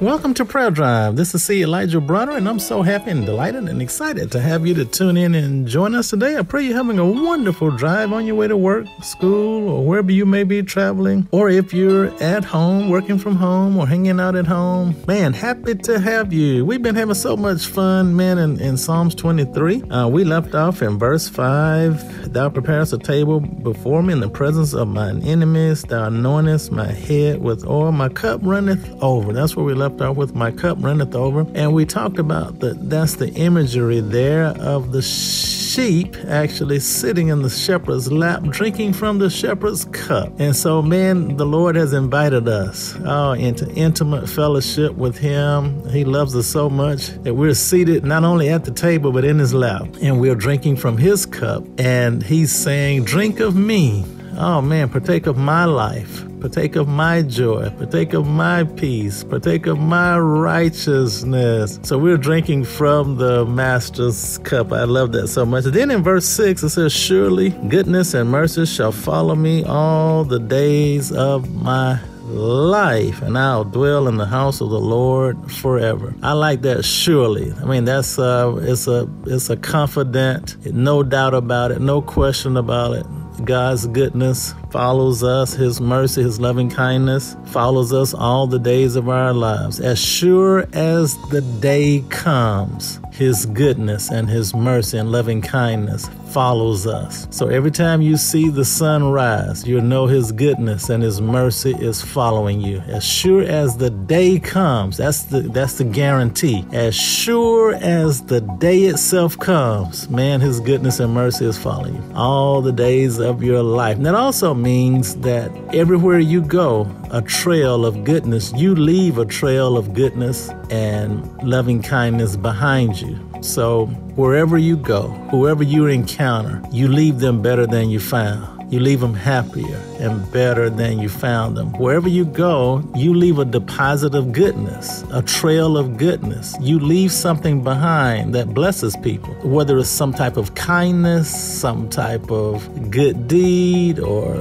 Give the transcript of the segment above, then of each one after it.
Welcome to Prayer Drive. This is C. Elijah Bronner, and I'm so happy and delighted and excited to have you to tune in and join us today. I pray you're having a wonderful drive on your way to work, school, or wherever you may be traveling, or if you're at home, working from home, or hanging out at home. Man, happy to have you. We've been having so much fun, man, in, in Psalms 23. Uh, we left off in verse 5 Thou preparest a table before me in the presence of mine enemies, thou anointest my head with oil, my cup runneth over. That's where we left left off with my cup runneth over. And we talked about that that's the imagery there of the sheep actually sitting in the shepherd's lap, drinking from the shepherd's cup. And so, man, the Lord has invited us oh, into intimate fellowship with Him. He loves us so much that we're seated not only at the table, but in His lap. And we're drinking from His cup. And He's saying, Drink of me. Oh man, partake of my life partake of my joy, partake of my peace, partake of my righteousness. So we're drinking from the Master's cup. I love that so much. Then in verse 6, it says, Surely goodness and mercy shall follow me all the days of my life and I'll dwell in the house of the Lord forever. I like that surely. I mean that's uh it's a it's a confident, no doubt about it, no question about it. God's goodness follows us, His mercy, His loving kindness follows us all the days of our lives. As sure as the day comes, His goodness and His mercy and loving kindness follows us. So every time you see the sun rise, you'll know His goodness and His mercy is following you. As sure as the day comes, that's the that's the guarantee. As sure as the day itself comes, man, His goodness and mercy is following you all the days of your life. And that also means that everywhere you go, a trail of goodness, you leave a trail of goodness and loving kindness behind you. So wherever you go, whoever you encounter, you leave them better than you found. You leave them happier and better than you found them. Wherever you go, you leave a deposit of goodness, a trail of goodness. You leave something behind that blesses people, whether it's some type of kindness, some type of good deed, or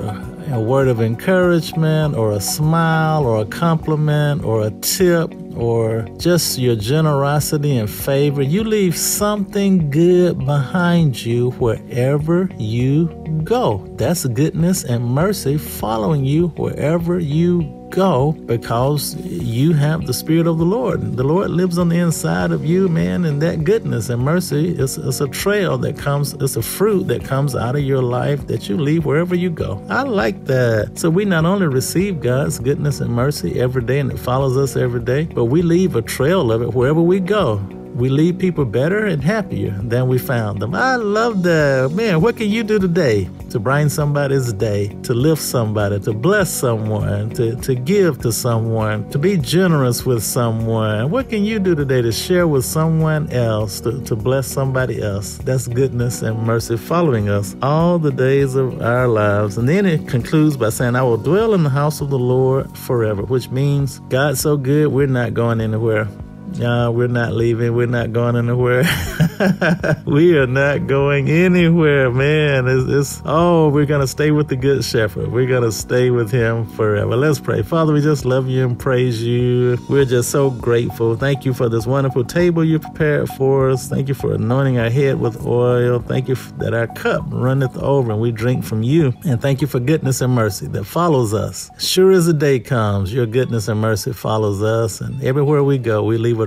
a word of encouragement, or a smile, or a compliment, or a tip or just your generosity and favor, you leave something good behind you wherever you go. That's goodness and mercy following you wherever you go because you have the Spirit of the Lord. The Lord lives on the inside of you, man, and that goodness and mercy is, is a trail that comes, it's a fruit that comes out of your life that you leave wherever you go. I like that. So we not only receive God's goodness and mercy every day and it follows us every day, but we leave a trail of it wherever we go we leave people better and happier than we found them. I love that. Man, what can you do today to brighten somebody's day, to lift somebody, to bless someone, to, to give to someone, to be generous with someone? What can you do today to share with someone else, to, to bless somebody else? That's goodness and mercy following us all the days of our lives. And then it concludes by saying, I will dwell in the house of the Lord forever, which means God's so good, we're not going anywhere. Uh, we're not leaving. We're not going anywhere. we are not going anywhere, man. It's, it's, oh, we're going to stay with the Good Shepherd. We're going to stay with him forever. Let's pray. Father, we just love you and praise you. We're just so grateful. Thank you for this wonderful table you prepared for us. Thank you for anointing our head with oil. Thank you that our cup runneth over and we drink from you. And thank you for goodness and mercy that follows us. Sure as the day comes, your goodness and mercy follows us. And everywhere we go, we leave a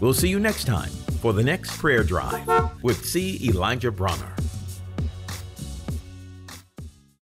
We'll see you next time for the next prayer drive with C. Elijah Bronner.